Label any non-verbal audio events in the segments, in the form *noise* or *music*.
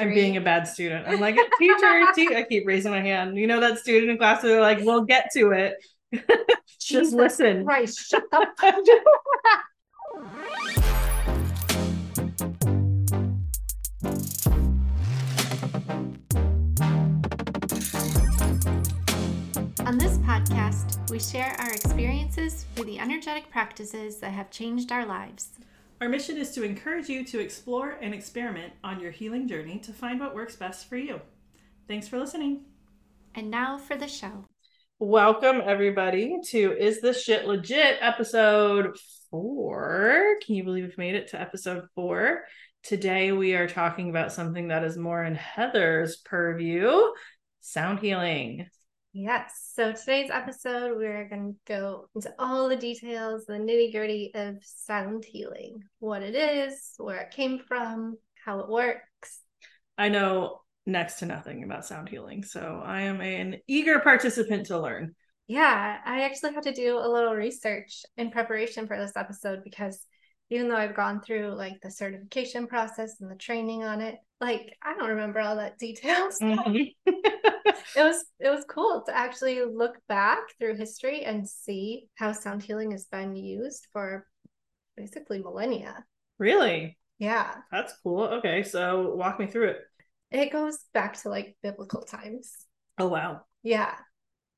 I'm being a bad student. I'm like, a teacher, te-. I keep raising my hand. You know that student in class they're like, we'll get to it. *laughs* Just Jesus listen. Christ, shut *laughs* up. On this podcast, we share our experiences with the energetic practices that have changed our lives. Our mission is to encourage you to explore and experiment on your healing journey to find what works best for you. Thanks for listening. And now for the show. Welcome, everybody, to Is This Shit Legit episode four. Can you believe we've made it to episode four? Today, we are talking about something that is more in Heather's purview sound healing. Yes. So today's episode, we're going to go into all the details, the nitty gritty of sound healing what it is, where it came from, how it works. I know next to nothing about sound healing, so I am an eager participant to learn. Yeah, I actually had to do a little research in preparation for this episode because even though I've gone through like the certification process and the training on it, like I don't remember all that details. *laughs* Mhm. *laughs* it was it was cool to actually look back through history and see how sound healing has been used for basically millennia. really? Yeah. That's cool. Okay, so walk me through it. It goes back to like biblical times. Oh, wow. Yeah.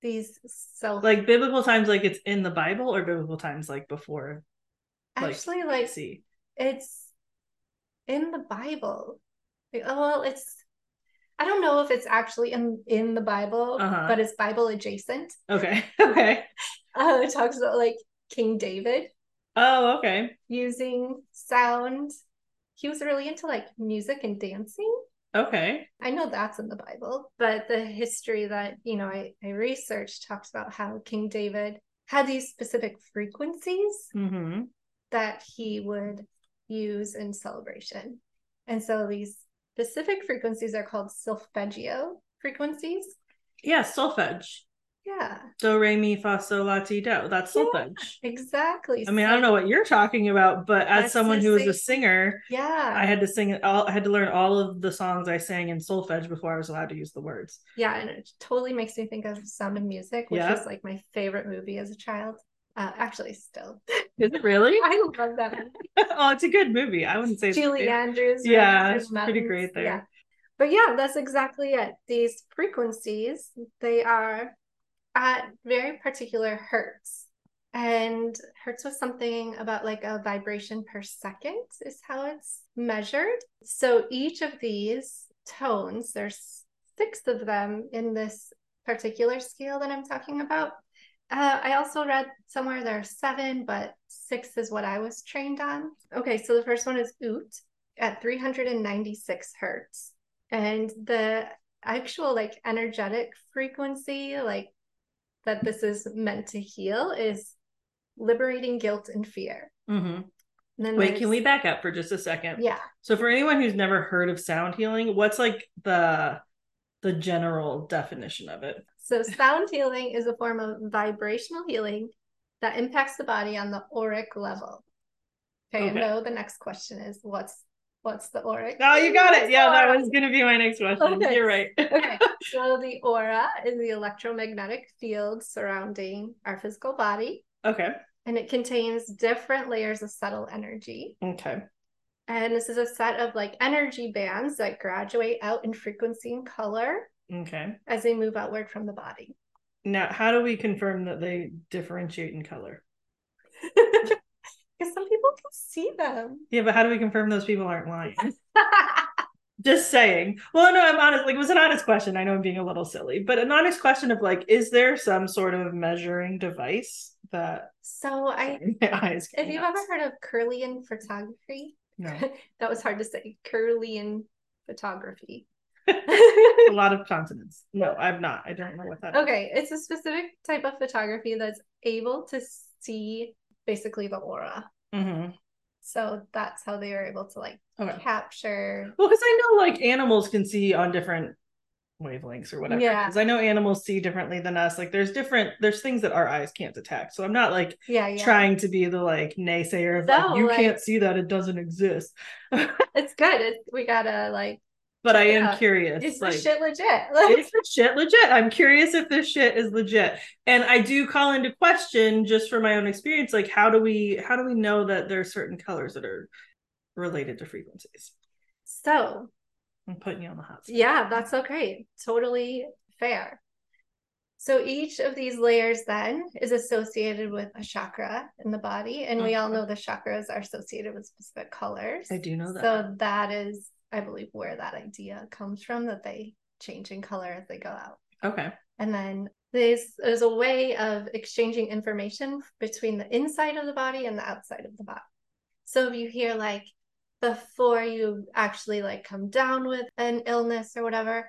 These self Like biblical times, like it's in the Bible, or biblical times, like before? like, actually like see. it's in the Bible. Like, oh well, it's I don't know if it's actually in in the Bible, Uh-huh. but it's Bible adjacent. Okay. *laughs* Okay. *laughs* Uh, it talks about like King David Oh, okay. using sound. He was really into like music and dancing. Okay. I know that's in the Bible, but the history that you know I, I researched talks about how King David had these specific frequencies Mm-hmm. that he would use in celebration. And so these specific frequencies are called solfeggio frequencies. Yeah, solfege. Yeah, Do, re, mi, fa, sol, la, ti, do. That's Yeah. exactly. I mean, I don't know what you're talking about, but as someone who was a singer, Yeah. I had to sing it all I had to learn all of the songs I sang in solfege before I was allowed to use the words. yeah, and it totally makes me think of Sound of Music, which Yeah. was like my favorite movie as a child. Uh, actually, still. *laughs* Is it really? *laughs* I love that movie. *laughs* oh, it's a good movie. I wouldn't say it's Julie. Andrews. Yeah, it's pretty great there. Yeah. But yeah, that's exactly it. These frequencies, they are at very particular hertz. And hertz was something about like a vibration per second, is how it's measured. So each of these tones, there's six of them in this particular scale that I'm talking about. Uh, I also read somewhere there are seven, but six is what I was trained on. Okay, so the first one is Ut at 396 hertz. And the actual like energetic frequency, like that this is meant to heal, is liberating guilt and fear. Mm-hmm. And then Wait, can we back up for just a second? Yeah. So for anyone who's never heard of sound healing, what's like the the general definition of it? So sound healing is a form of vibrational healing that impacts the body on the auric level. Okay, Okay. I know the next question is what's what's the auric? Oh, you got What's it. Yeah, that was gonna be my next question. Okay. You're right. *laughs* okay, so the aura is the electromagnetic field surrounding our physical body, okay. and it contains different layers of subtle energy. Okay. And this is a set of like energy bands that graduate out in frequency and color Okay. as they move outward from the body. Now, how do we confirm that they differentiate in color? *laughs* Because some people can see them. Yeah, but how do we confirm those people aren't lying? *laughs* Just saying. Well, no, I'm honest. Like, it was an honest question. I know I'm being a little silly, but an honest question of like, is there some sort of measuring device that so I *laughs* my eyes? if you've ever heard of Kirlian photography, no, that was hard to say. Kirlian photography. *laughs* a lot of consonants. No, I'm not. I don't know what that is. Okay, it's a specific type of photography that's able to see basically the aura. Mhm. So that's how they are able to like Okay. capture. Well, because I know like animals can see on different wavelengths or whatever. Yeah. Because I know animals see differently than us. Like there's different, there's things that our eyes can't detect. So I'm not like Yeah, yeah. trying to be the like naysayer of No, like, you like- can't see that it doesn't exist. *laughs* It's good. It, we gotta like but I am curious. Is like, this shit legit? *laughs* Is this shit legit? I'm curious if this shit is legit. And I do call into question just for my own experience, like how do we how do we know that there are certain colors that are related to frequencies? so I'm putting you on the hot spot. Yeah, that's okay. Totally fair. So each of these layers then is associated with a chakra in the body. And we all know the chakras are associated with specific colors. I do know that. So that is, I believe, where that idea comes from that they change in color as they go out. okay. And then there's there's a way of exchanging information between the inside of the body and the outside of the body. So if you hear like before you actually like come down with an illness or whatever,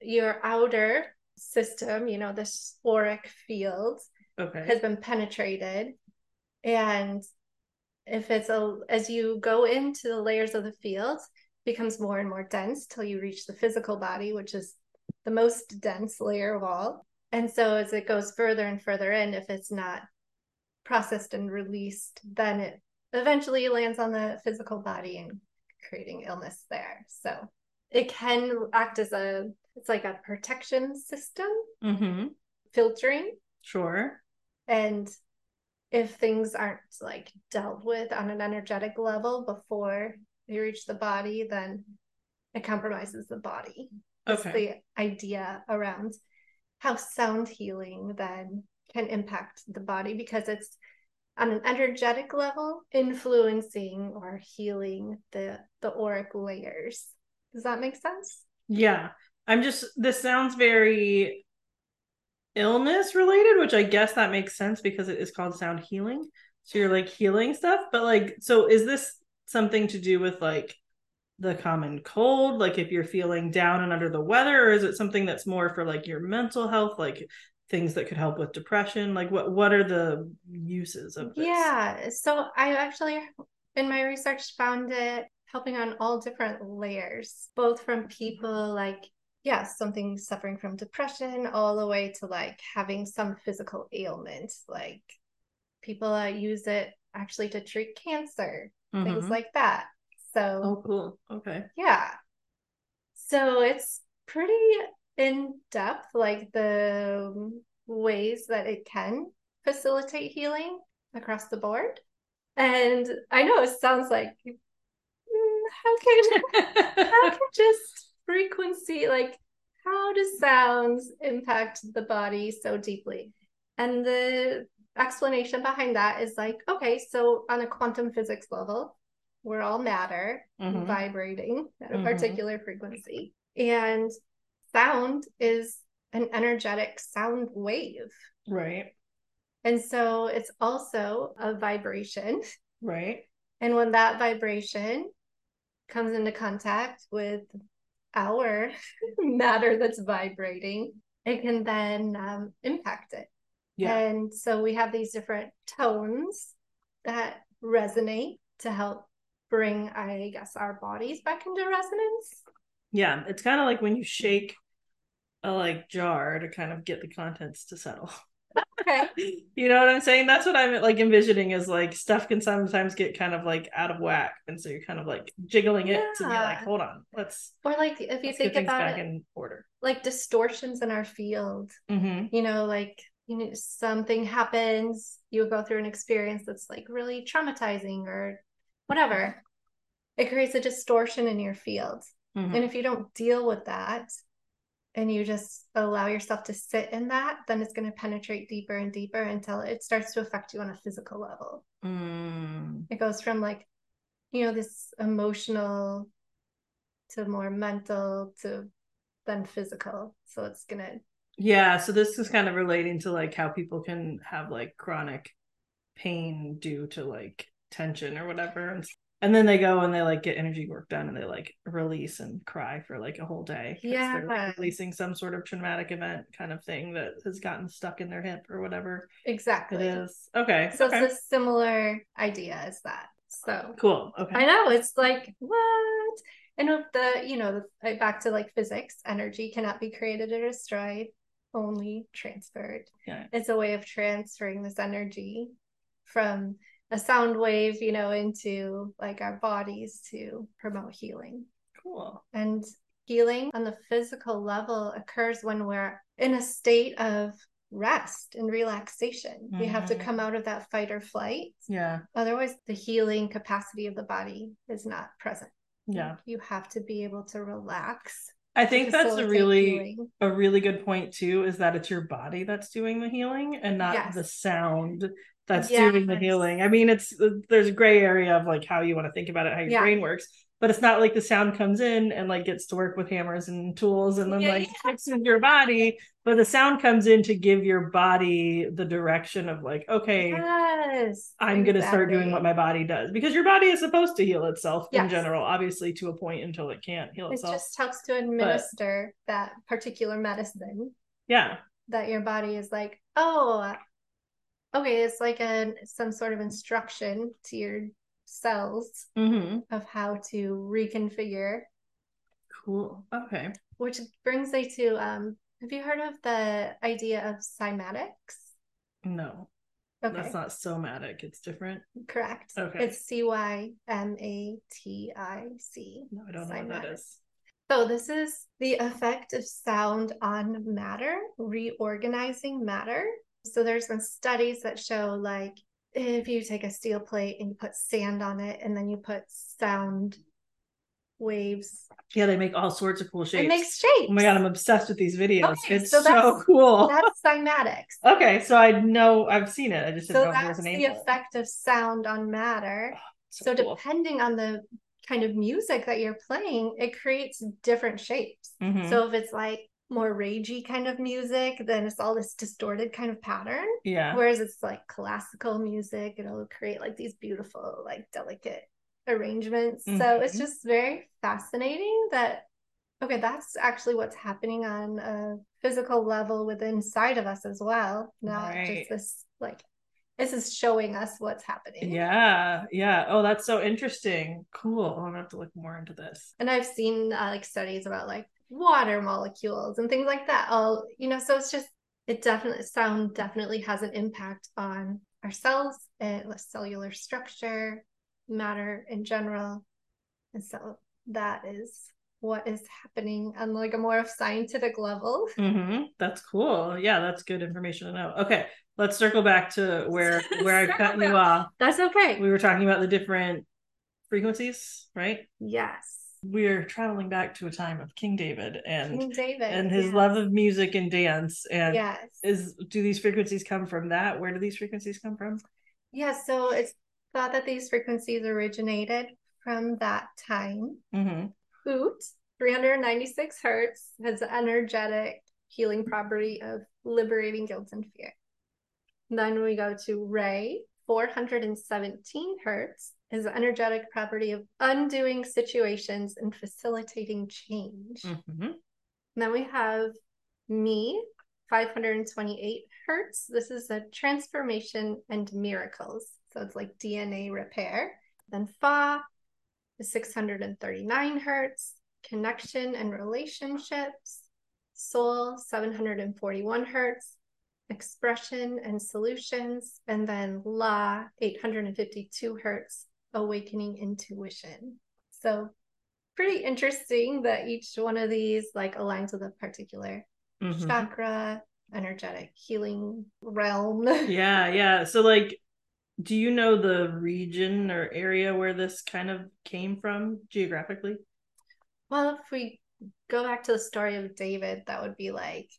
your outer system, you know, this auric field Okay. has been penetrated. And if it's a as you go into the layers of the field, becomes more and more dense till you reach the physical body, which is the most dense layer of all. And so as it goes further and further in, if it's not processed and released, then it eventually lands on the physical body and creating illness there. So it can act as a it's like a protection system, Mm-hmm. filtering Sure. and if things aren't like dealt with on an energetic level before they reach the body, then it compromises the body. That's Okay. the idea around how sound healing then can impact the body because it's on an energetic level influencing or healing the the auric layers. Does that make sense? Yeah. I'm just this sounds very illness related, which I guess that makes sense because it is called sound healing. So you're like healing stuff, but like so is this something to do with like the common cold, like if you're feeling down and under the weather, or is it something that's more for like your mental health, like things that could help with depression? Like what what are the uses of this? Yeah. So I actually, in my research, found it helping on all different layers, both from people like, yeah, something suffering from depression, all the way to like having some physical ailment. Like people that use it actually to treat cancer, things Mhm. like that. So, Oh cool. Okay. yeah. So it's pretty in depth, like the ways that it can facilitate healing across the board. And I know it sounds like, mm, how can *laughs* how can just frequency, like how does sounds impact the body so deeply? And the explanation behind that is like, okay, so on a quantum physics level, we're all matter Mhm. vibrating at a Mhm. particular frequency. And sound is an energetic sound wave. Right. And so it's also a vibration. Right. And when that vibration comes into contact with our *laughs* matter that's vibrating, it can then um, impact it. Yeah. And so we have these different tones that resonate to help bring, I guess, our bodies back into resonance. Yeah, it's kind of like when you shake a like jar to kind of get the contents to settle. Okay. *laughs* You know what I'm saying? That's what I'm like envisioning is like stuff can sometimes get kind of like out of whack. And so you're kind of like jiggling it to be like, hold on, let's, Or like if you think about back it, in order. like distortions in our field, Mm-hmm. you know, like you know, something happens, you go through an experience that's like really traumatizing or whatever. It creates a distortion in your field. Mm-hmm. And if you don't deal with that and you just allow yourself to sit in that, then it's going to penetrate deeper and deeper until it starts to affect you on a physical level. Mm. It goes from like, you know, this emotional to more mental to then physical. So it's going to, Yeah, so this is kind of relating to like how people can have like chronic pain due to like tension or whatever. And, and then they go and they like get energy work done and they like release and cry for like a whole day. 'cause They're Yeah. like releasing some sort of traumatic event kind of thing that has gotten stuck in their hip or whatever exactly. it is. Okay. So okay. it's a similar idea as that. So cool. Okay. I know it's like what, and with the you know the, uh, back to like physics, energy cannot be created or destroyed, only transferred. Yeah. It's a way of transferring this energy from a sound wave, you know, into like our bodies to promote healing. Cool. And healing on the physical level occurs when we're in a state of rest and relaxation. We have to Mhm. come out of that fight or flight. Yeah. Otherwise, the healing capacity of the body is not present. Yeah. You have to be able to relax. I think that's a really healing. a really good point too is that it's your body that's doing the healing and not Yes. the sound that's doing the healing. I mean, it's there's a gray area of like how you want to think about it, how your Yeah. brain works, but it's not like the sound comes in and like gets to work with hammers and tools and then Yeah, like fixes your body, but the sound comes in to give your body the direction of like, okay, Yes. I'm going to start doing what my body does because your body is supposed to heal itself in general, obviously to a point until it can't heal itself. It just helps to administer that particular medicine yeah. that your body is like, oh, okay, it's like a some sort of instruction to your cells hmm of how to reconfigure. Cool. Okay. Which brings me to um, have you heard of the idea of cymatics? No, Okay, that's not somatic. It's different. correct. Okay. It's C Y M A T I C. No, I don't know what that is. So this is the effect of sound on matter, reorganizing matter. So there's been studies that show like if you take a steel plate and you put sand on it and then you put sound waves, Yeah, they make all sorts of cool shapes. it makes shapes. Oh my god, I'm obsessed with these videos. Okay, it's so so, cool. That's cymatics. *laughs* Okay, so I know I've seen it. I just didn't So know there that's name. the effect of sound on matter. So, So cool. depending on the kind of music that you're playing, it creates different shapes. Mhm. So if it's like more ragey kind of music, then it's all this distorted kind of pattern. yeah. Whereas it's like classical music, it'll create like these beautiful, like delicate arrangements. So it's Mhm. just very fascinating that okay, that's actually what's happening on a physical level within inside of us as well, not Right. just this like this is showing us what's happening. Yeah, yeah. Oh, that's so interesting. Cool. I'm gonna have to look more into this. And I've seen uh, like studies about like water molecules and things like that. All you know, so it's just it definitely sound definitely has an impact on our cells and cellular structure, matter in general. And so that is what is happening on like a more of scientific level. hmm That's cool. Yeah, that's good information to know. Okay, let's circle back to *laughs* where where I cut you off. That's okay. We were talking about the different frequencies, right? yes. We're traveling back to a time of King David and King David. and his love of music and dance. And Yes. is do these frequencies come from that? Where do these frequencies come from? Yeah, so it's thought that these frequencies originated from that time. Mm-hmm. Hoot, 396 hertz, has an energetic healing property of liberating guilt and fear. Then we go to Ray, 417 hertz, is an energetic property of undoing situations and facilitating change. Mm-hmm. Then we have Mi, 528 hertz. This is a transformation and miracles. So it's like DNA repair. Then Fa is 639 hertz, connection and relationships. Sol, 741 hertz, expression and solutions. And then La, 852 hertz, awakening intuition. So pretty interesting that each one of these like aligns with a particular Mhm. chakra, energetic healing realm. Yeah, yeah. So like do you know the region or area where this kind of came from geographically? well, if we go back to the story of David, that would be like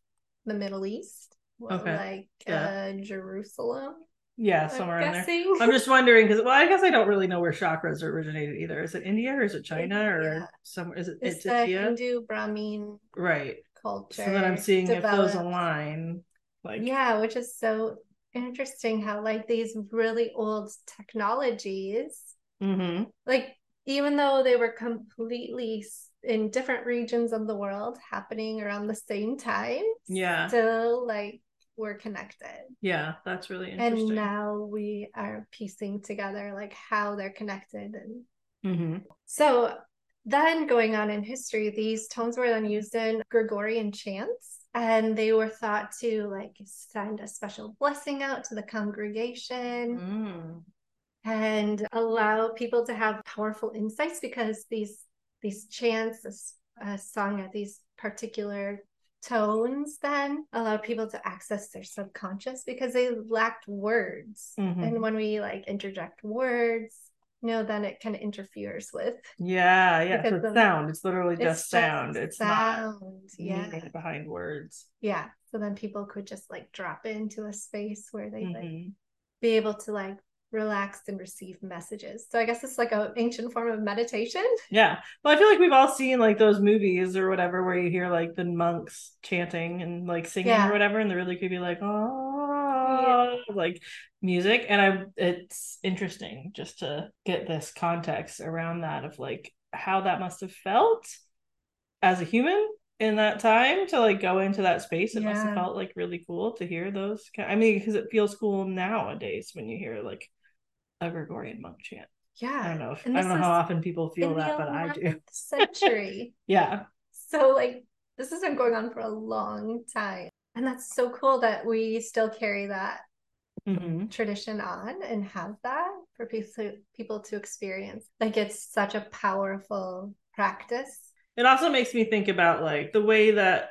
the Middle East, Okay. like Yeah. uh, Jerusalem. Yeah, I'm somewhere in there. I'm just wondering because well, I guess I don't really know where chakras originated either. Is it India or is it China or somewhere? Is it it's it's the India? Hindu Brahmin Right. culture. So then I'm seeing if those align. Like Yeah, which is so interesting how like these really old technologies hmm like even though they were completely in different regions of the world happening around the same time Yeah. still like we're connected Yeah, that's really interesting. and now we are piecing together like how they're connected and hmm so then going on in history these tones were then used in gregorian chants and they were thought to like send a special blessing out to the congregation Mm. and allow people to have powerful insights because these these chants this, a song at these particular tones then allowed people to access their subconscious because they lacked words Mhm. and when we like interject words you know then it kind of interferes with Yeah, yeah. So it's sound. It's literally it's just just sound. It's not sound yeah behind words. yeah so then people could just like drop into a space where they like Mhm. be able to like relax and receive messages so i guess it's like an ancient form of meditation *laughs* Yeah. Well, I feel like we've all seen like those movies or whatever where you hear like the monks chanting and like singing Yeah. or whatever, and they're really creepy, like oh, like music. And I, it's interesting just to get this context around that of like how that must have felt as a human in that time to like go into that space. It must have felt like really cool to hear those. I mean, because it feels cool nowadays when you hear like a Gregorian monk chant. yeah I don't know. If, I don't know how often people feel that, but I do. *laughs* century Yeah. So like this has been going on for a long time. And that's so cool that we still carry that hmm tradition on and have that for people to, people to experience. Like it's such a powerful practice. It also makes me think about like the way that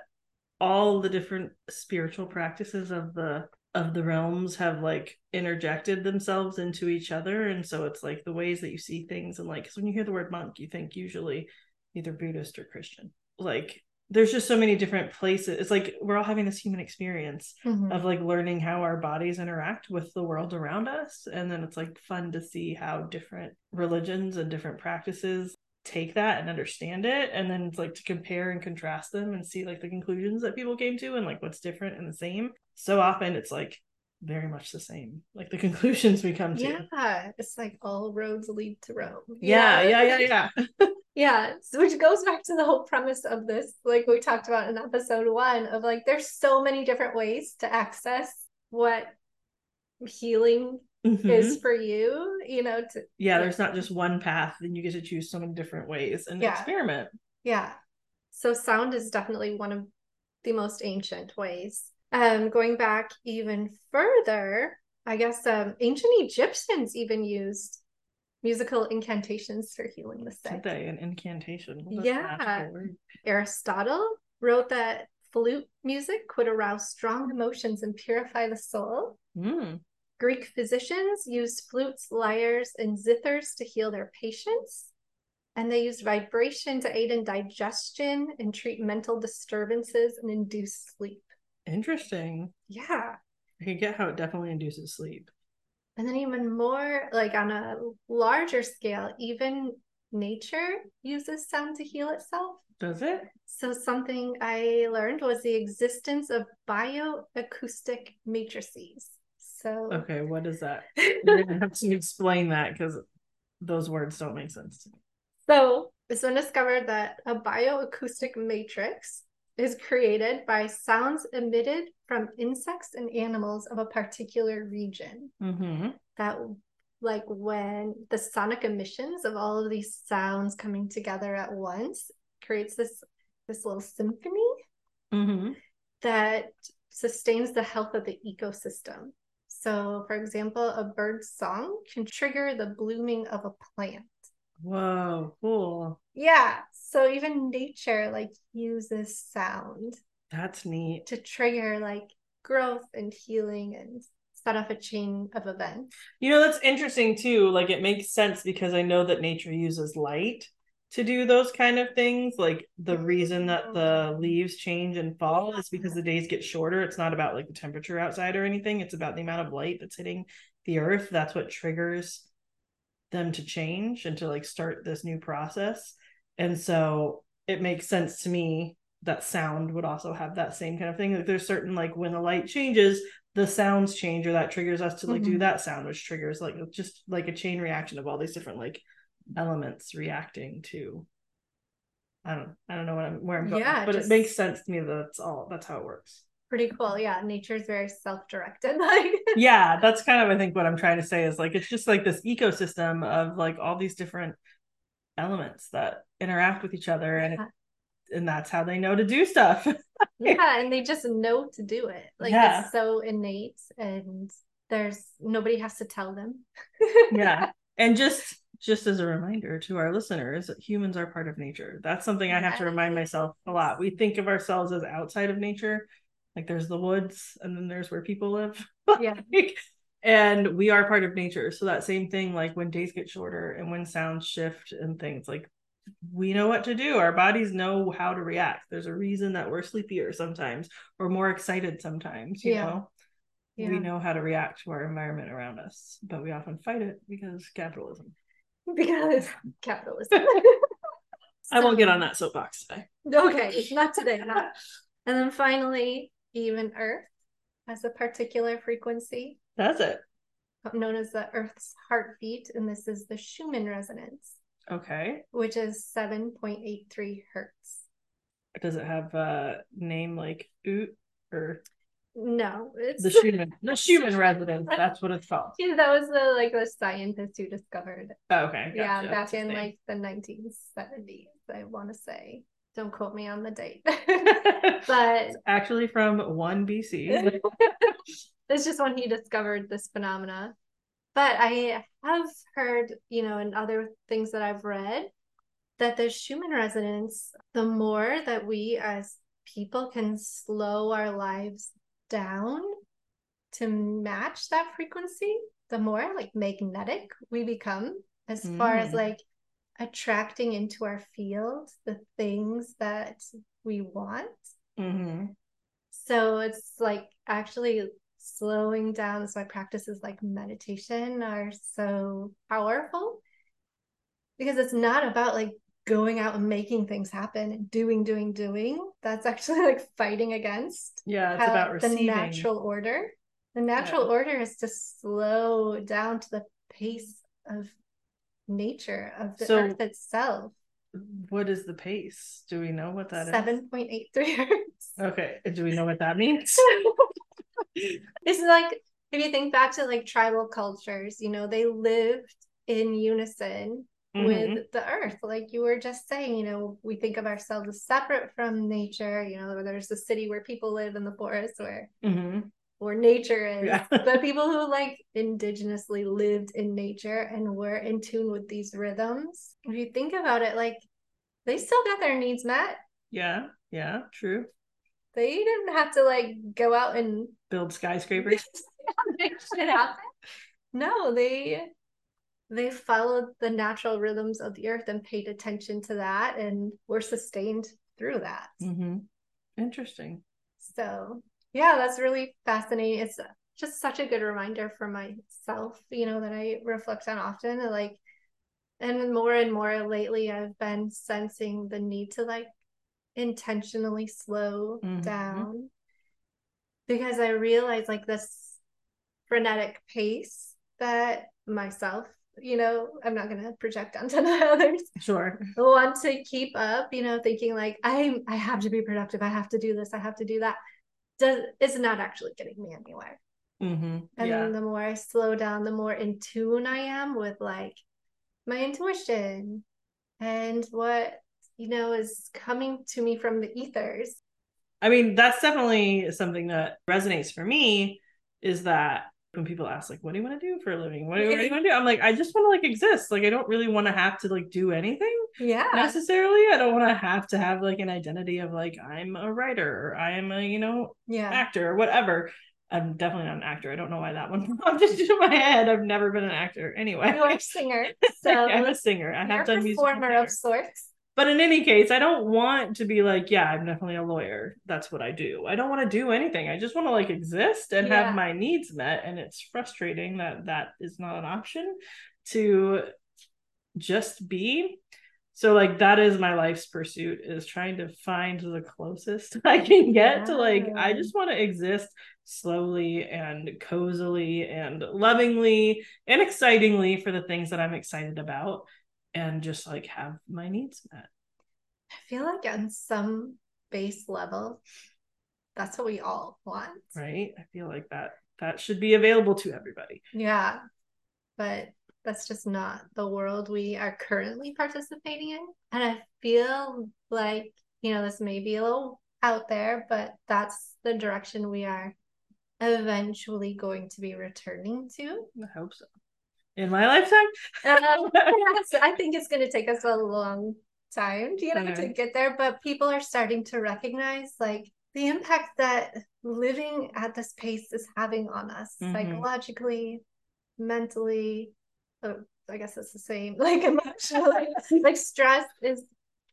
all the different spiritual practices of the of the realms have like interjected themselves into each other. And so it's like the ways that you see things and like cause when you hear the word monk you think usually either buddhist or christian. Like there's just so many different places. It's like we're all having this human experience mm-hmm. of like learning how our bodies interact with the world around us. And then it's like fun to see how different religions and different practices take that and understand it. And then it's like to compare and contrast them and see like the conclusions that people came to and like what's different and the same so often it's like very much the same like the *laughs* conclusions we come to Yeah, it's like all roads lead to Rome. yeah yeah yeah yeah *laughs* *laughs* Yeah, so which goes back to the whole premise of this, like we talked about in episode one, of like there's so many different ways to access what healing Mhm. is for you, you know, to yeah there's not just one path and you get to choose so many different ways and Yeah. experiment yeah. So sound is definitely one of the most ancient ways. Um, going back even further, I guess um ancient Egyptians even used musical incantations for healing the Did sick. they an incantation Yeah. Aristotle wrote that flute music could arouse strong emotions and purify the soul. Mm. Greek physicians used flutes, lyres, and zithers to heal their patients. And they used vibration to aid in digestion and treat mental disturbances and induce sleep. Interesting. Yeah. I can get how it definitely induces sleep. And then, even more, like on a larger scale, even nature uses sound to heal itself. Does it? So, something I learned was the existence of bioacoustic matrices. So, Okay, what is that? *laughs* You're gonna have to explain that because those words don't make sense to me. so it's been discovered that a bioacoustic matrix is created by sounds emitted from insects and animals of a particular region. Mm-hmm. That, like, when the sonic emissions of all of these sounds coming together at once creates this this little symphony Mm-hmm. that sustains the health of the ecosystem. So, for example, a bird's song can trigger the blooming of a plant. Whoa, cool. Yeah. So even nature like uses sound That's neat. to trigger like growth and healing and set off a chain of events. You know, that's interesting too. Like it makes sense because I know that nature uses light to do those kind of things. Like the reason that the mm-hmm. leaves change and fall is because the days get shorter. It's not about like the temperature outside or anything. It's about the amount of light that's hitting the earth. That's what triggers them to change and to like start this new process. And so it makes sense to me that sound would also have that same kind of thing. Like there's certain like when the light changes, the sounds change or that triggers us to like do Mhm. that sound, which triggers like just like a chain reaction of all these different like elements reacting to I don't I don't know what I'm where I'm going, Yeah, but just- it makes sense to me that that's all that's how it works. Pretty cool. Yeah. Nature's very self directed. *laughs* Like, yeah, that's kind of I think what I'm trying to say is like it's just like this ecosystem of like all these different elements that interact with each other and Yeah. and that's how they know to do stuff. *laughs* yeah. And they just know to do it. Like, Yeah. it's so innate and there's nobody has to tell them. yeah. *laughs* And just just as a reminder to our listeners, humans are part of nature. That's something I have to remind myself a lot. We think of ourselves as outside of nature, like there's the woods and then there's where people live. *laughs* Yeah. Like, and we are part of nature. So that same thing, like when days get shorter and when sounds shift and things, like we know what to do. Our bodies know how to react. There's a reason that we're sleepier sometimes or more excited sometimes, you Yeah. know. Yeah. We know how to react to our environment around us, but we often fight it because capitalism. because capitalism. *laughs* I won't get on that soapbox today. Okay, not today, not. And then finally, even Earth has a particular frequency Does it. known as the Earth's heartbeat, and this is the Schumann resonance, Okay. which is 7.83 hertz. Does it have a name like Ut or No, it's the Schumann? The Schumann resonance. *laughs* That's what it's called. Yeah, that was the like the scientist who discovered it. Oh, okay. yeah, back in like the 1970s, I want to say. Don't quote me on the date. *laughs* but actually from one BC. *laughs* it's just when he discovered this phenomena. But I have heard, you know, in other things that I've read, that the Schumann resonance, the more that we as people can slow our lives down to match that frequency, the more like magnetic we become as far as Mm. like attracting into our field the things that we want. hmm So it's like actually slowing down. So my practices like meditation are so powerful because it's not about like going out and making things happen and doing, doing, doing. That's actually *laughs* like fighting against Yeah, it's about the natural order. The natural order is to slow down to the pace of nature, of the So- earth itself. What is the pace? Do we know what that is? 7.83 *laughs* hertz. Okay. Do we know what that means? *laughs* this is like if you think back to like tribal cultures, you know, they lived in unison Mhm. with the earth. Like you were just saying, you know, we think of ourselves as separate from nature. You know, there's a city where people live in the forest where Mhm. Where nature is. Yeah. *laughs* but people who like indigenously lived in nature and were in tune with these rhythms, if you think about it, like they still got their needs met. Yeah. Yeah. True. They didn't have to like go out and Build *laughs* skyscrapers. make shit happen. No, they they followed the natural rhythms of the earth and paid attention to that and were sustained through that. hmm Interesting. So yeah, that's really fascinating. It's just such a good reminder for myself, you know, that I reflect on often. Like and more and more lately I've been sensing the need to like intentionally slow Mhm. down because I realize like this frenetic pace that myself, you know, I'm not gonna project onto *laughs* the others, Sure. want to keep up, you know, thinking like I I have to be productive, I have to do this, I have to do that. Does it's not actually getting me anywhere. hmm And Yeah. then the more I slow down, the more in tune I am with like my intuition and what you know is coming to me from the ethers. I mean, that's definitely something that resonates for me is that when people ask, like, what do you want to do for a living? What do, what do you want to do? I'm like, I just want to like exist. Like, I don't really want to have to like do anything Yeah. necessarily. I don't want to have to have like an identity of like, I'm a writer or I am a, you know, Yeah. actor or whatever. I'm definitely not an actor. I don't know why that one *laughs* popped into my head. I've never been an actor. Anyway, You are a singer. *laughs* So I'm a singer. I have done music. performer of sorts. But in any case, I don't want to be like, yeah, I'm definitely a lawyer. That's what I do. I don't want to do anything. I just want to like exist and Yeah. have my needs met. And it's frustrating that that is not an option to just be. So like that is my life's pursuit is trying to find the closest *laughs* I can get to like I just want to exist slowly and cozily and lovingly and excitingly for the things that I'm excited about and just like have my needs met. I feel like on some base level, that's what we all want. Right? I feel like that that should be available to everybody. Yeah. But that's just not the world we are currently participating in. And I feel like, you know, this may be a little out there, but that's the direction we are eventually going to be returning to. I hope so. In my lifetime. Um, *laughs* so I think it's going to take us a long time, you know, to get there. But people are starting to recognize like the impact that living at this pace is having on us Mhm. psychologically, mentally. uh, I guess it's the same, *laughs* like emotionally. *laughs* like stress is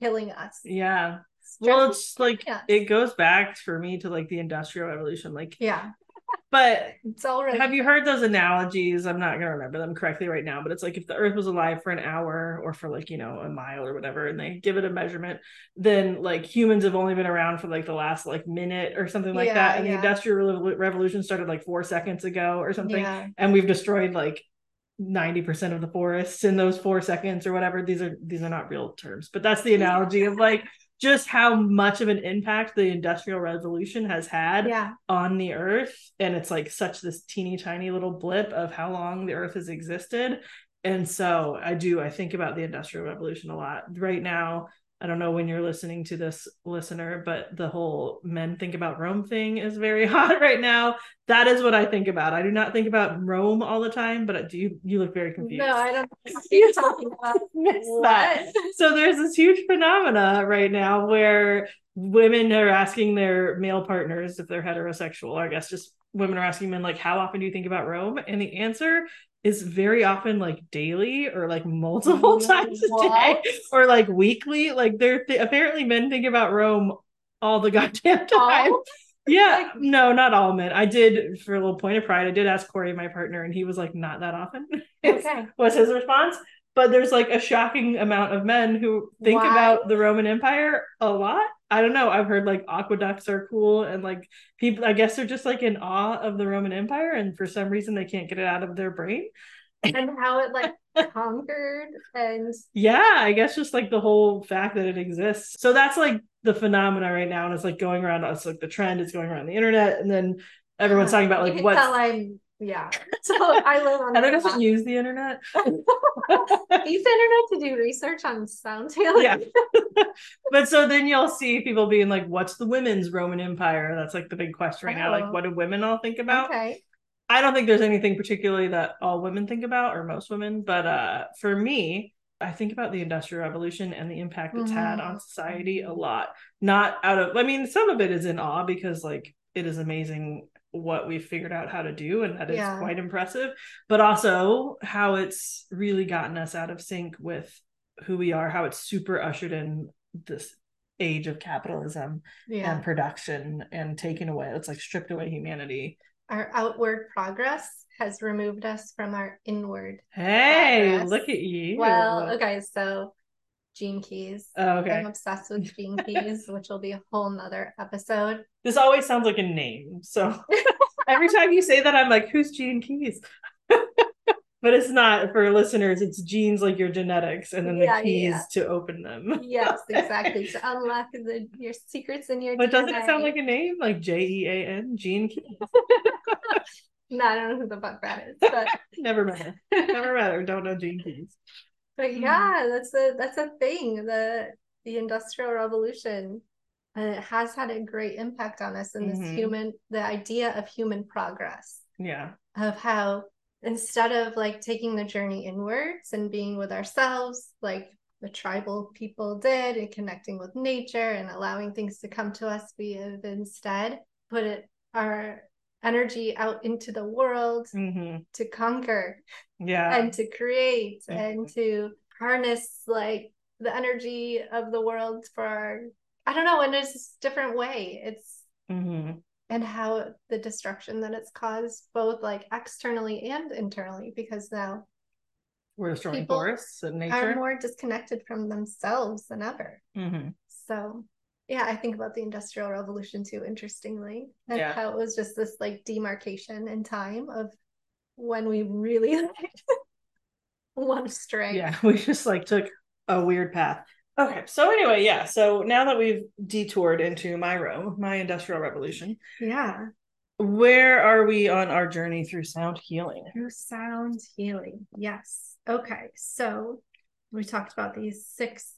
killing us. Yeah. Stress Well, it's like us. it goes back for me to like the industrial revolution. Like, yeah, but it's already have you heard those analogies? I'm not gonna remember them correctly right now, but it's like if the Earth was alive for an hour or for like you know a mile or whatever, and they give it a measurement, then like humans have only been around for like the last like minute or something like Yeah, that, and yeah. the industrial revolution started like four seconds ago or something, yeah, and we've destroyed like 90% of the forests in those four seconds or whatever these are these are not real terms but that's the analogy of like just how much of an impact the industrial revolution has had yeah, on the earth. And it's like such this teeny tiny little blip of how long the earth has existed. And so i do i think about the industrial revolution a lot. Right now i don't know when you're listening to this listener but the whole men think about rome thing is very *laughs* hot right now. That is what i think about. I do not think about rome all the time but do you you look very confused. No, I don't know *laughs* *laughs* what you're talking about. That. So there's this huge phenomena right now where women are asking their male partners if they're heterosexual or i guess just women are asking men like how often do you think about rome? And the answer is very often like daily or like multiple *laughs* mm-hmm. times a day or like weekly like they're th- apparently men think about rome all the *laughs* goddamn time All? yeah Like- no not all men i did for a little point of pride i did ask corey my partner and he was like not that often *laughs* Okay. was his response. But there's like a shocking amount of men who think Why? about the Roman Empire a lot. I don't know. I've heard like aqueducts are cool and like people I guess they're just like in awe of the Roman Empire and for some reason they can't get it out of their brain. And how it like *laughs* conquered and Yeah, I guess just like the whole fact that it exists. So that's like the phenomena right now and it's like going around us like the trend is going around the internet and then everyone's talking about like what I'm yeah. *laughs* So I live on Heather the doesn't use the internet. *laughs* use the internet to do research on sound yeah. *laughs* but so then you'll see people being like, what's the women's Roman Empire? That's like the big question right now. Like, Oh. what do women all think about? Okay. I don't think there's anything particularly that all women think about or most women, but uh for me, I think about the industrial revolution and the impact it's had on Mhm. society a lot. Not out of I mean, some of it is in awe because like it is amazing what we've figured out how to do and that is Yeah. quite impressive, but also how it's really gotten us out of sync with who we are, how it's super ushered in this age of capitalism Yeah. and production and taken away it's like stripped away humanity Our outward progress has removed us from our inward. Hey, Progress. look at you. Well, okay, so gene keys. Oh, okay. I'm obsessed with gene keys, which will be a whole nother episode. This always sounds like a name. So every time you say that, I'm like, who's Gene Keys? *laughs* but it's not for listeners, it's genes like your genetics and then the Yeah, keys yeah. to open them. Yes, *laughs* exactly. to unlock the your secrets in your But doesn't it sound like a name? Like J E A N? Gene Keys? *laughs* No, I don't know who the fuck that is, but Never met her. Never met her. Don't know Gene Keys. But Mm-hmm. yeah, that's a that's a thing. The the industrial revolution uh, it has had a great impact on us in this Mhm. human the idea of human progress Yeah. of how instead of like taking the journey inwards and being with ourselves like the tribal people did and connecting with nature and allowing things to come to us we have instead put it our energy out into the world hmm to conquer Yeah. and to create Mhm. and to harness like the energy of the world for our, I don't know in a different way. It's hmm and how the destruction that it's caused both like externally and internally because now We're destroying forests and nature. are more disconnected from themselves than ever. Hmm so yeah i think about the industrial revolution too interestingly and Yeah. how it was just this like demarcation in time of when we really like *laughs* one stray Yeah, *laughs* we just like took a weird path. Okay, so anyway, yeah. So now that we've detoured into my room my industrial revolution, yeah where are we on our journey through sound healing? through sound healing yes okay so we talked about these six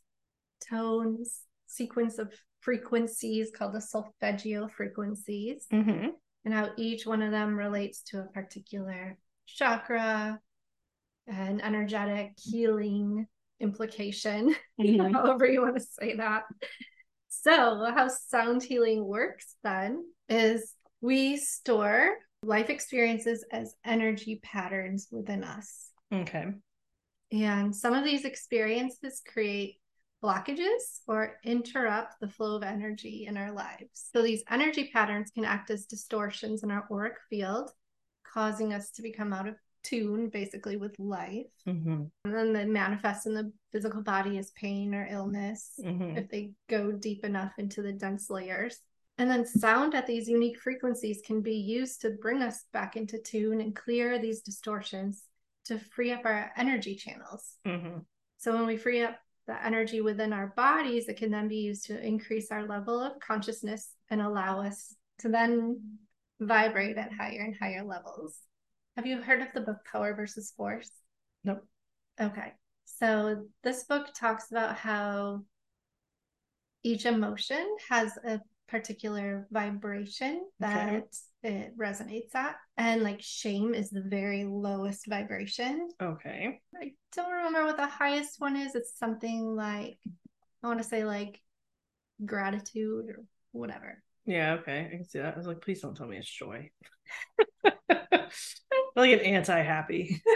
tones sequence of frequencies called the solfeggio frequencies Mm-hmm. and how each one of them relates to a particular chakra an energetic healing implication, *laughs* Mhm. however you want to say that. So, how sound healing works then is we store life experiences as energy patterns within us. Okay. And some of these experiences create blockages or interrupt the flow of energy in our lives. So these energy patterns can act as distortions in our auric field, causing us to become out of tune basically with life. hmm And then they manifest in the physical body as pain or illness hmm if they go deep enough into the dense layers. And then sound at these unique frequencies can be used to bring us back into tune and clear these distortions to free up our energy channels. hmm So when we free up the energy within our bodies, it can then be used to increase our level of consciousness and allow us to then vibrate at higher and higher levels. Have you heard of the book Power versus Force? Nope. Okay. So this book talks about how each emotion has a particular vibration that it resonates at. And like shame is the very lowest vibration. Okay. I don't remember what the highest one is. It's something like I want to say like gratitude or whatever. Yeah, okay. I can see that. I was like, please don't tell me it's joy. *laughs* like an anti-happy. *laughs*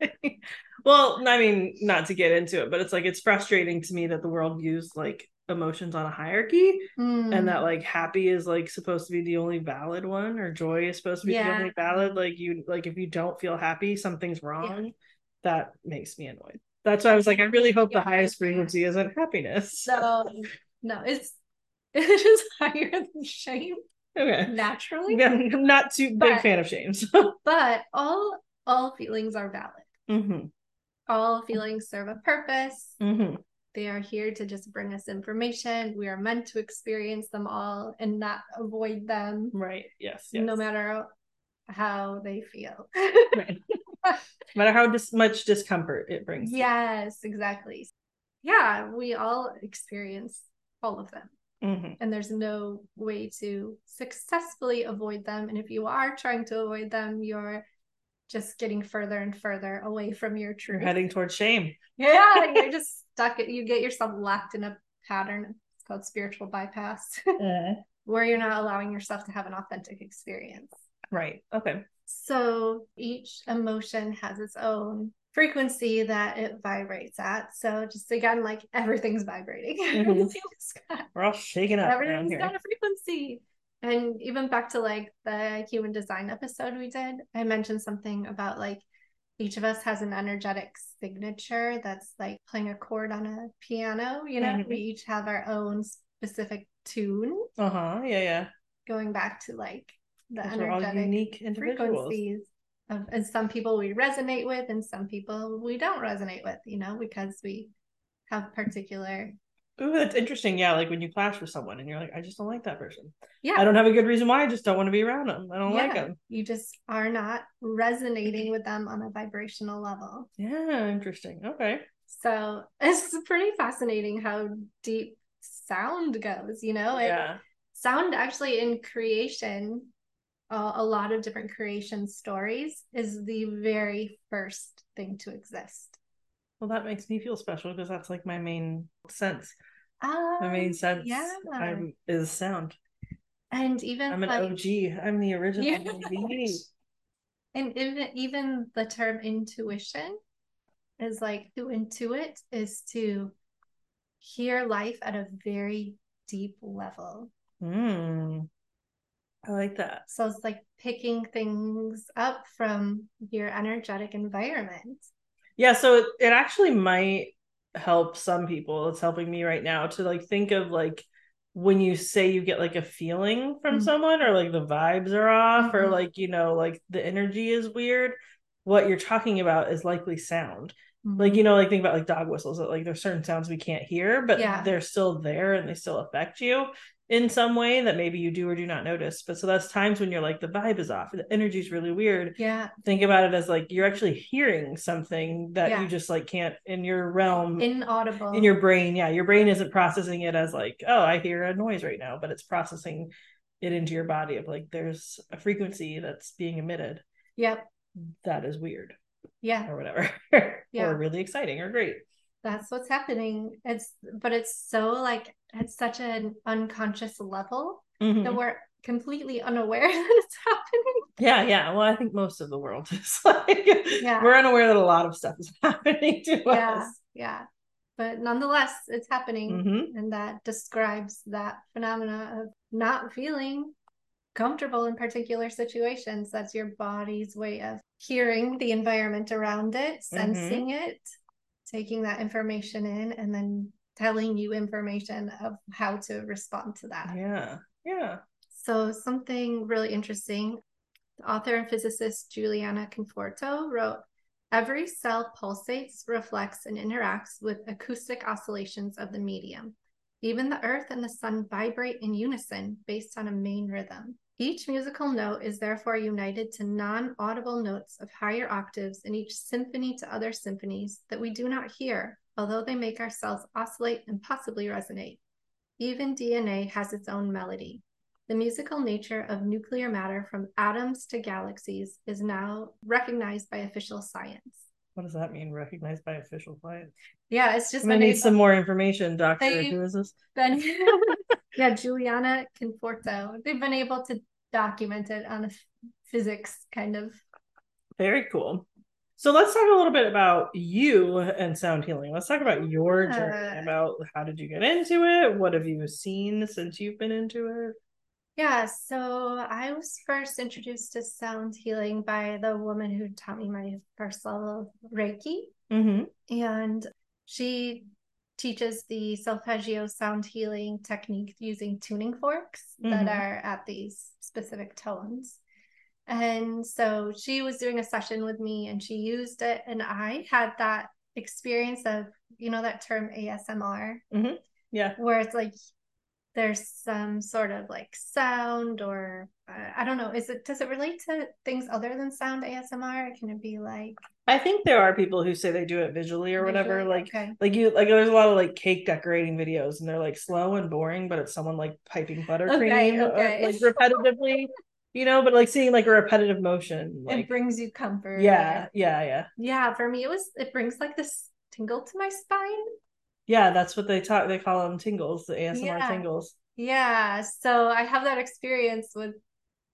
*laughs* well, I mean, not to get into it, but it's like it's frustrating to me that the world views like emotions on a hierarchy and Mm. that like happy is like supposed to be the only valid one or joy is supposed to be the only valid. Like you like if you don't feel happy, something's wrong. That makes me annoyed. That's why I was like, I really hope the highest frequency isn't happiness. so no, it's *laughs* it is higher than shame okay. naturally, Yeah, *laughs* I'm not too big fan of shames. but all all feelings are valid. hmm All feelings serve a purpose. hmm They are here to just bring us information. We are meant to experience them all and not avoid them, Right. Yes. yes. no matter how they feel. Right. *laughs* no matter how dis- much discomfort it brings. yes, exactly. Yeah, we all experience all of them, hmm and there's no way to successfully avoid them. And if you are trying to avoid them, you're just getting further and further away from your You're heading towards shame. Yeah, you're *laughs* just stuck. You get yourself locked in a pattern. It's called spiritual bypass, *laughs* where you're not allowing yourself to have an authentic experience. Right. Okay. So each emotion has its own frequency that it vibrates at. So just again, like everything's vibrating. *laughs* Mhm. Everything's got, We're all shaking up everything's got a frequency. And even back to like the human design episode we did, I mentioned something about like each of us has an energetic signature that's like playing a chord on a piano. You know, Mhm. we each have our own specific tune Uh huh. Yeah. Yeah. going back to like the Those energetic unique frequencies of, and some people we resonate with and some people we don't resonate with you know because we have particular Ooh, that's interesting. Yeah, like when you clash with someone and you're like, I just don't like that person. yeah I don't have a good reason why. I just don't want to be around them. I don't like them. you just are not resonating with them on a vibrational level Yeah, interesting. Okay. so *laughs* it's pretty fascinating how deep sound goes you know It- yeah. sound actually in creation uh, a lot of different creation stories is the very first thing to exist Well, that makes me feel special because that's like my main sense. um, My main sense yeah. I'm, is sound. and even I'm an like, OG. I'm the original. Yeah. OG. *laughs* and even even the term intuition is like to intuit is to hear life at a very deep level Mm. I like that. so it's like picking things up from your energetic environment Yeah, so it, it actually might help some people. It's helping me right now to like think of like when you say you get like a feeling from Mhm. someone or like the vibes are off or Mhm. like you know like the energy is weird, what you're talking about is likely sound. Like you know like think about like dog whistles that like there's certain sounds we can't hear but Yeah. they're still there and they still affect you in some way that maybe you do or do not notice. But so that's times when you're like the vibe is off, the energy is really weird yeah think about it as like you're actually hearing something that Yeah. you just like can't in your realm inaudible in your brain yeah your brain isn't processing it as like oh i hear a noise right now but it's processing it into your body of like there's a frequency that's being emitted yep that is weird Yeah. or whatever. *laughs* Yeah. or really exciting or great. That's what's happening. It's but it's so like at such an unconscious level Mhm. that we're completely unaware *laughs* that it's happening. Yeah, yeah. Well, I think most of the world *laughs* is like Yeah. we're unaware that a lot of stuff is *laughs* happening to Yeah. us. Yeah. But nonetheless, it's happening. hmm And that describes that phenomena of not feeling comfortable in particular situations. That's your body's way of hearing the environment around it, sensing it, taking that information in, and then telling you information of how to respond to that. Yeah. Yeah. So, something really interesting the author and physicist Giuliana Conforto wrote Every cell pulsates, reflects, and interacts with acoustic oscillations of the medium. Even the earth and the sun vibrate in unison based on a main rhythm. Each musical note is therefore united to non audible notes of higher octaves in each symphony to other symphonies that we do not hear, although they make our cells oscillate and possibly resonate. Even DNA has its own melody. The musical nature of nuclear matter from atoms to galaxies is now recognized by official science. What does that mean? Recognized by official science? Yeah, it's just gonna need some more information, Doctor. Who is this? been *laughs* yeah, Giuliana Conforto. They've been able to document it on a physics kind of Very cool. So let's talk a little bit about you and sound healing. Let's talk about your journey. Uh. About how did you get into it? What have you seen since you've been into it? Yeah, so I was first introduced to sound healing by the woman who taught me my first level of Reiki. Mm-hmm. and she teaches the solfeggio sound healing technique using tuning forks that Mhm. are at these specific tones. And so she was doing a session with me and she used it and I had that experience of you know that term ASMR Yeah. where it's like there's some sort of like sound or uh, I don't know is it does it relate to things other than sound ASMR can it be like I think there are people who say they do it visually or whatever. visually? Like okay like you like there's a lot of like cake decorating videos and they're like slow and boring, but it's someone like piping buttercream Okay, okay. like *laughs* repetitively, you know, but like seeing like a repetitive motion. it brings you comfort yeah, yeah, yeah. yeah for me it was it brings like this tingle to my spine Yeah, that's what they talk they call them tingles, the ASMR Yeah. tingles. yeah so i have that experience with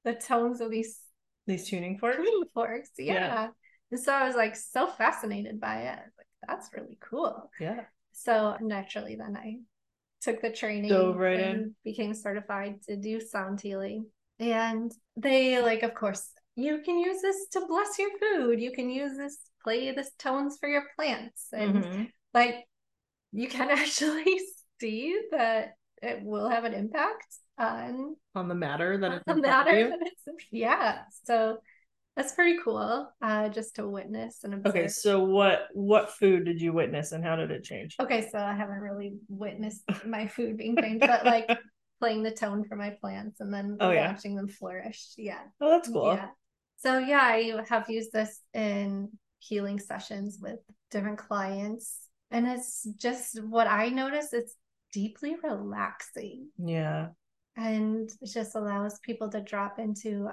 the tones of these These tuning forks. tuning forks yeah. Yeah. And so i was like so fascinated by it. Like that's really cool. Yeah. so naturally then i took the training Dove right in. and became certified to do sound healing. And they like of course you can use this to bless your food. You can use this play this tones for your plants. And Mhm. like you can *laughs* actually see that it will have an impact on On the matter that it's *laughs* the front of matter that it's yeah. So that's pretty cool uh just to witness and observe Okay, so what what food did you witness and how did it change? okay so i haven't really witnessed my food being changed but like *laughs* playing the tone for my plants and then Oh, yeah. watching them flourish yeah Oh, that's cool. yeah so yeah i have used this in healing sessions with different clients and it's just what i notice it's deeply relaxing Yeah. and it just allows people to drop into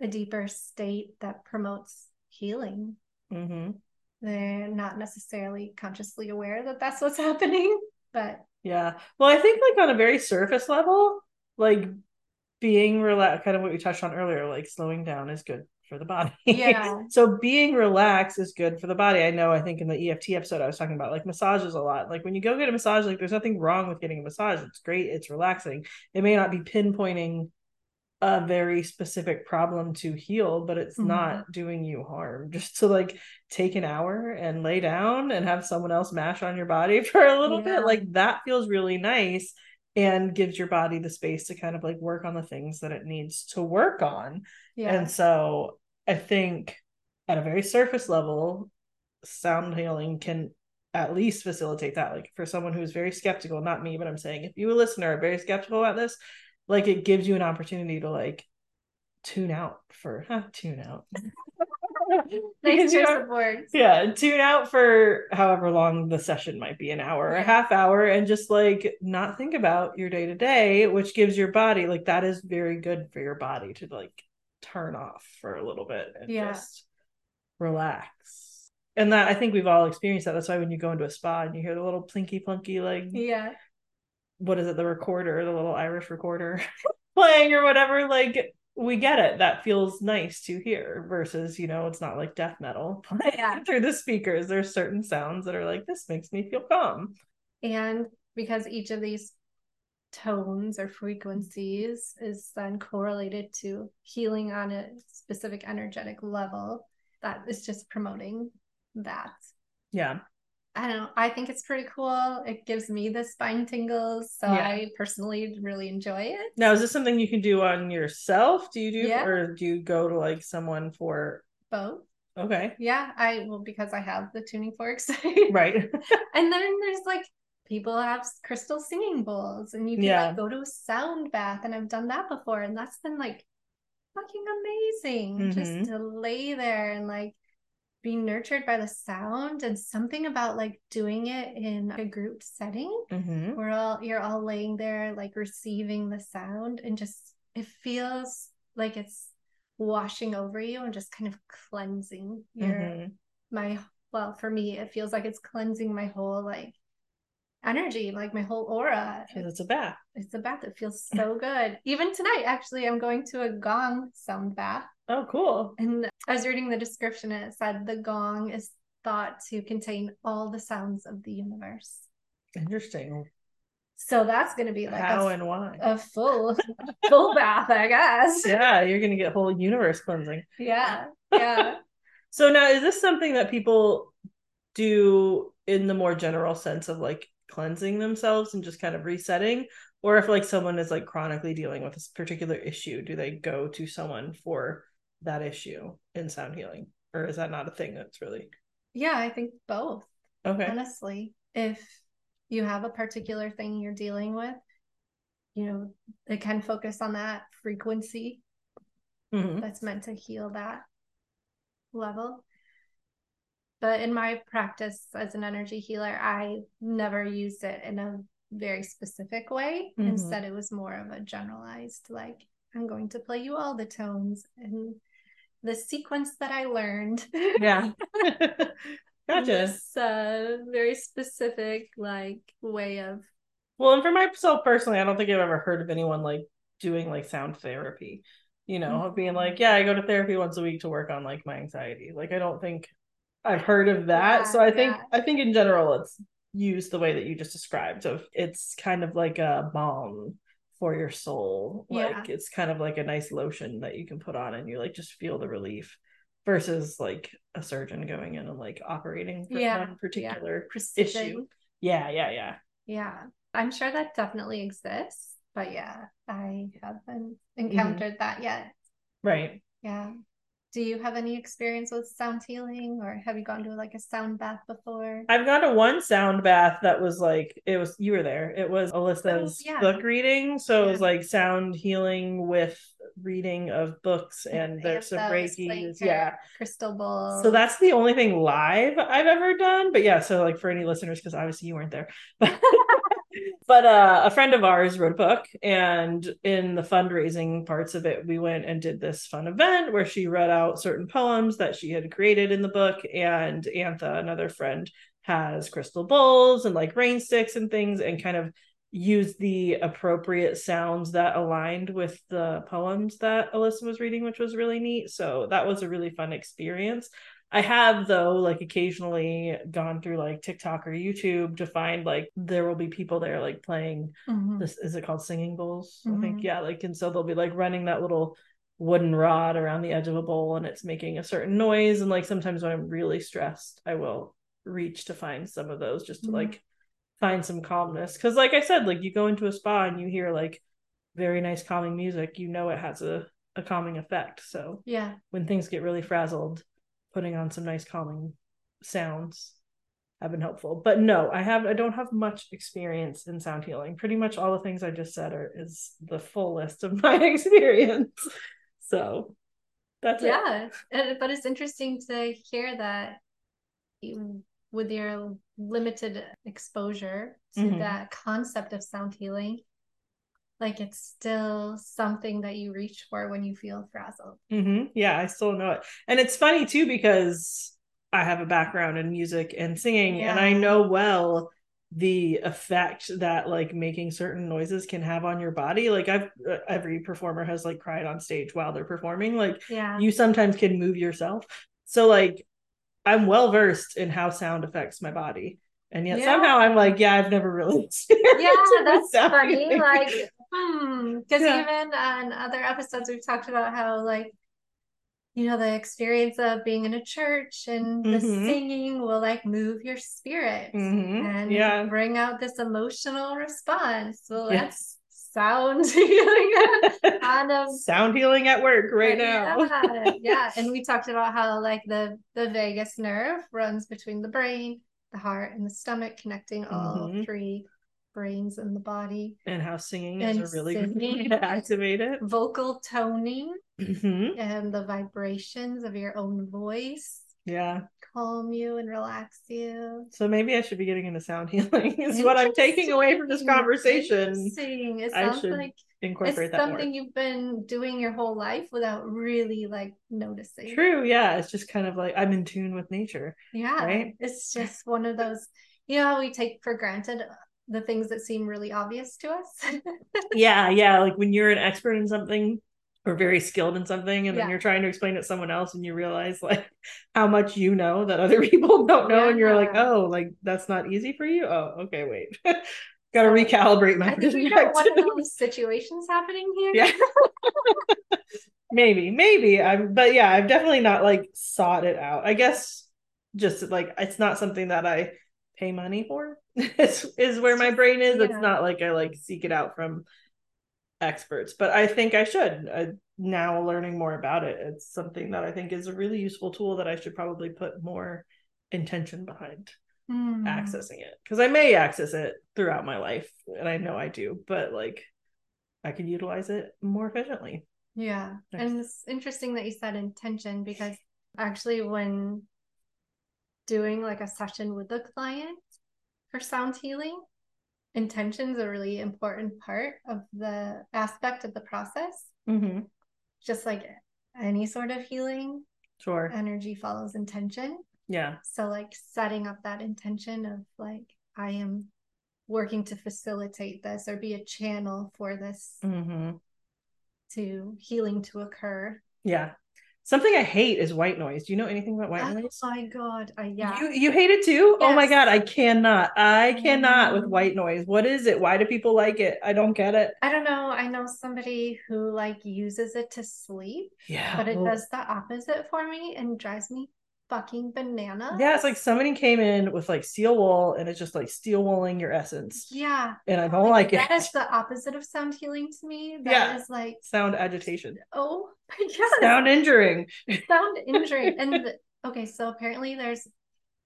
a deeper state that promotes healing. hmm They're not necessarily consciously aware that that's what's *laughs* happening, but Yeah. Well, I think like on a very surface level, like being relaxed, kind of what we touched on earlier, like slowing down is good for the body. *laughs* Yeah. so being relaxed is good for the body. I know, I think in the EFT episode I was talking about like massages a lot. Like when you go get a massage, like there's nothing wrong with getting a massage. It's great, it's relaxing. It may not be pinpointing a very specific problem to heal, but it's Mhm. not doing you harm. *laughs* Just to like take an hour and lay down and have someone else mash on your body *laughs* for a little Yeah. bit, like that feels really nice and gives your body the space to kind of like work on the things that it needs to work on. yeah. And so I think at a very surface level, sound healing can at least facilitate that. Like for someone who's very skeptical, not me, but I'm saying if you a listener are very skeptical about this, like it gives you an opportunity to like tune out for huh, tune out. *laughs* Nice Because you choice don't- words. yeah, tune out for however long the session might be an hour or a half hour and just like not think about your day to day, which gives your body like that is very good for your body to like turn off for a little bit and Yeah. just relax. And that I think we've all experienced that. That's why when you go into a spa and you hear the little plinky plunky like Yeah. What is it, the recorder, the little Irish recorder *laughs* playing or whatever, like we get it. That feels nice to hear versus, you know, it's not like death metal *laughs* oh, playing Yeah. through the speakers. There's certain sounds that are like, this makes me feel calm. And because each of these tones or frequencies is then correlated to healing on a specific energetic level, that is just promoting that. Yeah. I don't know. I think it's pretty cool. It gives me the spine tingles. So Yeah. I personally really enjoy it. Now, is this something you can do on yourself? Do you do, Yeah. or do you go to like someone for, Both. okay, Yeah. I well because I have the tuning forks. *laughs* right. And then there's like people have crystal singing bowls and you can Yeah. like go to a sound bath and I've done that before and that's been like fucking amazing Mhm. just to lay there and like be nurtured by the sound and something about like doing it in a group setting hmm we're all you're all laying there like receiving the sound and just it feels like it's washing over you and just kind of cleansing your hmm my well for me it feels like it's cleansing my whole like energy like my whole aura it's a bath. it's a bath it feels so *laughs* good even tonight actually i'm going to a gong sound bath Oh, cool. and i was reading the description and it said the gong is thought to contain all the sounds of the universe Interesting. so that's going to be like How a, and why? a full *laughs* full bath i guess yeah, you're gonna get whole universe cleansing. yeah yeah *laughs* So now, is this something that people do in the more general sense of like cleansing themselves and just kind of resetting? Or if like someone is like chronically dealing with this particular issue, do they go to someone for that issue in sound healing? Or is that not a thing that's really yeah i think both okay? honestly if you have a particular thing you're dealing with you know it can focus on that frequency Mhm. that's meant to heal that level but in my practice as an energy healer i never used it in a very specific way Mhm. instead it was more of a generalized like i'm going to play you all the tones and the sequence that i learned Yeah. *laughs* gotcha. this uh, very specific like way of Well, and for myself personally, I don't think I've ever heard of anyone like doing like sound therapy, you know, of being like, yeah, I go to therapy once a week to work on like my anxiety. Like, I don't think I've heard of that. Yeah, so I think, yeah. I think in general, it's used the way that you just described of it's kind of like a balm for your soul. Yeah. Like, it's kind of like a nice lotion that you can put on and you like just feel the relief versus like a surgeon going in and like operating for Yeah, one particular issue. Yeah, yeah, yeah. Yeah, I'm sure that definitely exists, but yeah, I haven't mm-hmm. encountered that yet. Right. Yeah. Do you have any experience with sound healing or have you gone to like a sound bath before? I've gone to one sound bath that was like it was you were there. It was oh, Alyssa's Oh, yeah. book reading. So it was like sound healing with reading of books and there's some Reiki. Yeah. Crystal ball So that's the only thing live I've ever done. But yeah, so like for any listeners, because obviously you weren't there. *laughs* but uh, a friend of ours wrote a book, and in the fundraising parts of it, we went and did this fun event where she read out certain poems that she had created in the book, and Antha, another friend, has crystal bowls and like rain sticks and things, and kind of used the appropriate sounds that aligned with the poems that Alyssa was reading, which was really neat. So that was a really fun experience. I have though, like occasionally gone through like TikTok or YouTube to find like there will be people there like playing Mhm. this is it called singing bowls? I think Mhm. yeah, like and so they'll be like running that little wooden rod around the edge of a bowl and it's making a certain noise and like sometimes when I'm really stressed, I will reach to find some of those just to Mhm. like find some calmness cuz like I said like you go into a spa and you hear like very nice calming music, you know it has a a calming effect. So Yeah. when things get really frazzled, putting on some nice calming sounds have been helpful. But no, I have I don't have much experience in sound healing. Pretty much all the things I just said are is the full list of *laughs* my experience. So that's it. Yeah. And- But it's interesting to hear that with your limited exposure to Mhm. that concept of sound healing, like it's still something that you reach for when you feel frazzled. hmm Yeah, I still know it. And it's funny too because I have a background in music and singing, and I know well the effect that like making certain noises can have on your body. Like I've uh, every performer has like cried on stage while they're performing. Like Yeah. you sometimes can move yourself. So like I'm well versed in how sound affects my body. And yet Yeah. somehow I'm like, yeah, I've never really *laughs* experienced yeah, that's funny. Like, hmm. *laughs* Because Yeah. even on other episodes, we've talked about how, like, you know, the experience of being in a church and the Mhm. singing will like move your spirit Mhm. and Yeah. bring out this emotional response. Well, Yeah. that's sound *laughs* healing *laughs* sound healing at work right now. Yeah. And we talked about how like the the vagus nerve runs between the brain, the heart, and the stomach, connecting all Mhm. three brains and the body. and how singing And is a really good way to activate it. Vocal toning Mhm. and the vibrations of your own voice Yeah. calm you and relax you. So maybe I should be getting into sound healing. *laughs* is what I'm taking away from this conversation. Interesting. It I sounds should like Incorporate it's that something more. you've been doing your whole life without really like noticing. True. Yeah. It's just kind of like I'm in tune with nature. Yeah, Right? it's just one of those, you know, we take for granted the things that seem really obvious to us. *laughs* Yeah. Yeah. Like when you're an expert in something or very skilled in something, and then Yeah. you're trying to explain it to someone else, and you realize like how much you know that other *laughs* people don't know, and you're like, oh, like that's not easy for you. Oh, okay, wait. *laughs* Got to recalibrate my I think we got one of those situations happening here. Yeah. maybe, maybe. I'm but yeah, I've definitely not like sought it out. I guess just like it's not something that I pay money for. *laughs* is is where my brain is. Yeah. It's not like I like seek it out from experts, but I think I should. Now learning more about it, it's something that I think is a really useful tool that I should probably put more intention behind Hmm. accessing it because I may access it throughout my life, and I know I do, but like I can utilize it more efficiently. Yeah. Nice. And it's interesting that you said intention because actually, when doing like a session with the client for sound healing, intention is a really important part of the aspect of the process. Mm-hmm. Just like any sort of healing, Sure. energy follows intention. Yeah. So, like, setting up that intention of like, I am working to facilitate this or be a channel for this Mm-hmm. to healing to occur. Yeah. Something I hate is white noise. Do you know anything about white Oh noise? Oh my god! I yeah. You you hate it too? Oh my god, I cannot. I cannot with white noise. What is it? Why do people like it? I don't get it. I don't know. I know somebody who like uses it to sleep, Yeah. but it does the opposite for me and drives me fucking banana. Yeah, it's like somebody came in with like steel wool and it's just like steel wooling your essence. yeah. And I don't like That it. is the opposite of sound healing to me. That Yeah. is like, Sound agitation. oh *laughs* my god, Sound injuring. sound *laughs* injuring. And the- okay, so apparently there's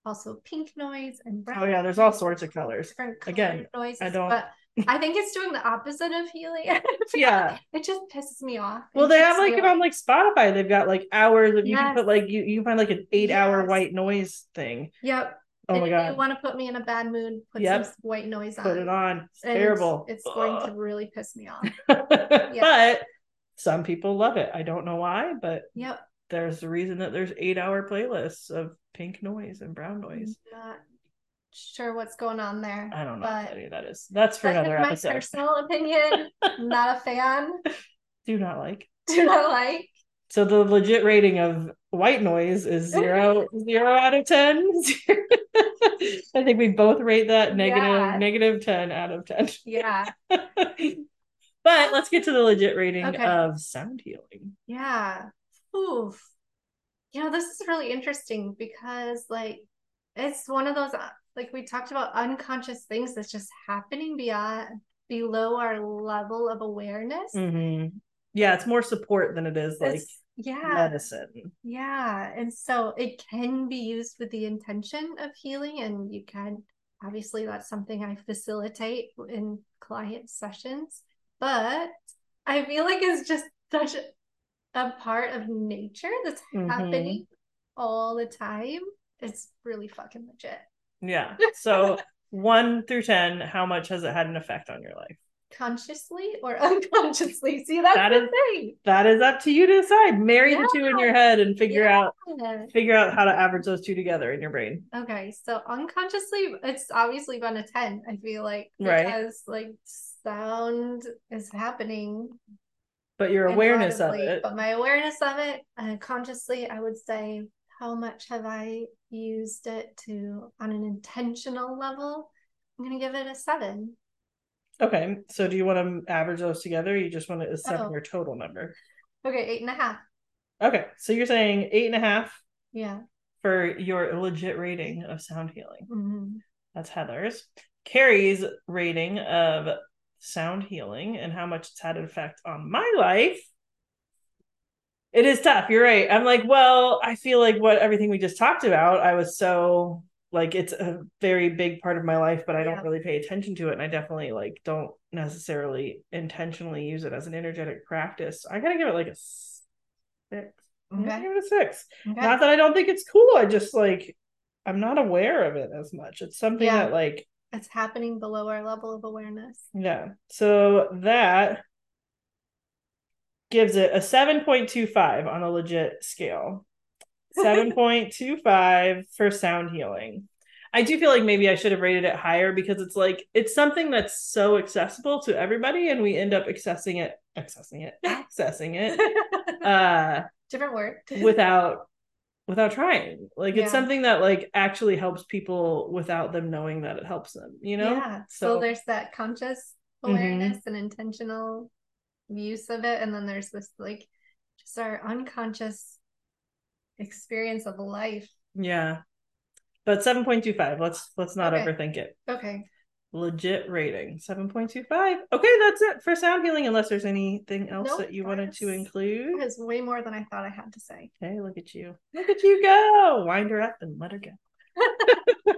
also pink noise and brown Oh yeah, there's all sorts of colors. different Again, noises. I don't- But I think it's doing the opposite of healing. *laughs* Yeah. it just pisses me off. Well, It they have like it on like Spotify. They've got like hours of you can put like you you can find like an eight hour white noise thing. Yep. Oh and my if god. you want to put me in a bad mood, put Yep. some white noise on. Put it on. It's And terrible. It's, going to really piss me off. *laughs* but some people love it. I don't know why, but Yep. there's a reason that there's eight hour playlists of pink noise and brown noise. Not sure what's going on there. I don't know But what that is. That's for that's another my episode. personal opinion. *laughs* not a fan. Do not like. Do not like. So the legit rating of white noise is zero *laughs* zero out of ten. *laughs* I think we both rate that negative Yeah. negative ten out of ten. Yeah. but let's get to the legit rating Okay. of sound healing. Yeah. Oof. You know, this is really interesting because like it's one of those like we talked about unconscious things that's just happening beyond below our level of awareness. Mhm. Yeah, it's more support than it is like It's- yeah. medicine. Yeah. And so it can be used with the intention of healing, and you can obviously that's something I facilitate in client sessions. But I feel like it's just such a, part of nature that's Mhm. happening all the time. It's really fucking legit. Yeah. *laughs* So one through ten, how much has it had an effect on your life? consciously or *laughs* unconsciously? See, that's That the is- thing. That is up to you to decide. Marry the two in your head and figure Yeah. out figure out how to average those two together in your brain. Okay, so unconsciously, it's obviously been a 10, I feel like, Right. because like sound is happening. But your awareness of it. But my awareness of it, uh, consciously, I would say, how much have I used it to on an intentional level? I'm going to give it a seven. Okay. So do you want to average those together? Or you just want to accept Oh. your total number? Okay, eight and a half. Okay. So you're saying eight and a half Yeah. for your legit rating of sound healing. Mhm. That's Heather's. Keri's rating of sound healing and how much it's had an effect on my life. It is tough. You're right. I'm like, well, I feel like what everything we just talked about, I was so like it's a very big part of my life, but I don't really pay attention to it. And I definitely like don't necessarily intentionally use it as an energetic practice. I gotta give it like a six. Okay. give it a six. Okay. Not that I don't think it's cool. I just like I'm not aware of it as much. It's something Yeah. that like It's happening below our level of awareness. yeah. So that gives it a 7.25 on a legit scale. *laughs* 7.25 for sound healing. I do feel like maybe I should have rated it higher because it's like it's something that's so accessible to everybody and we end up accessing it accessing it *laughs* accessing it *laughs* uh Different word. without without trying. Like it's something that like actually helps people without them knowing that it helps them, you know? Yeah. So, So- there's that conscious Mhm. awareness and intentional use of it. And then there's this like just our unconscious experience of life. Yeah. But 7.25. Let's let's not Okay. overthink it. Okay. Legit rating. 7.25. Okay, that's it for sound healing unless there's anything else Nope, that you wanted to include. Is way more than I thought I had to say. Okay, look at you. Look at you go. Wind her up and let her go. *laughs*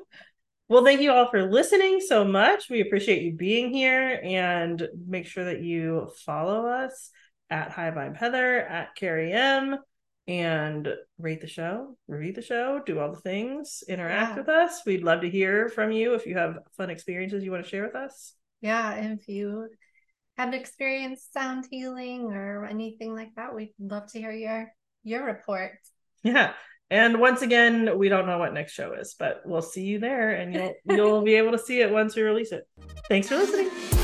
well, thank you all for listening so much. We appreciate you being here and make sure that you follow us at High Vibe Heather, at Keri Emme, and rate the show, review the show, do all the things, interact Yeah. with us. We'd love to hear from you if you have fun experiences you want to share with us. Yeah. And if you have experienced sound healing or anything like that, we'd love to hear your your report. Yeah. And once again, we don't know what next show is, but we'll see you there and you'll you'll be able to see it once we release it. Thanks for listening.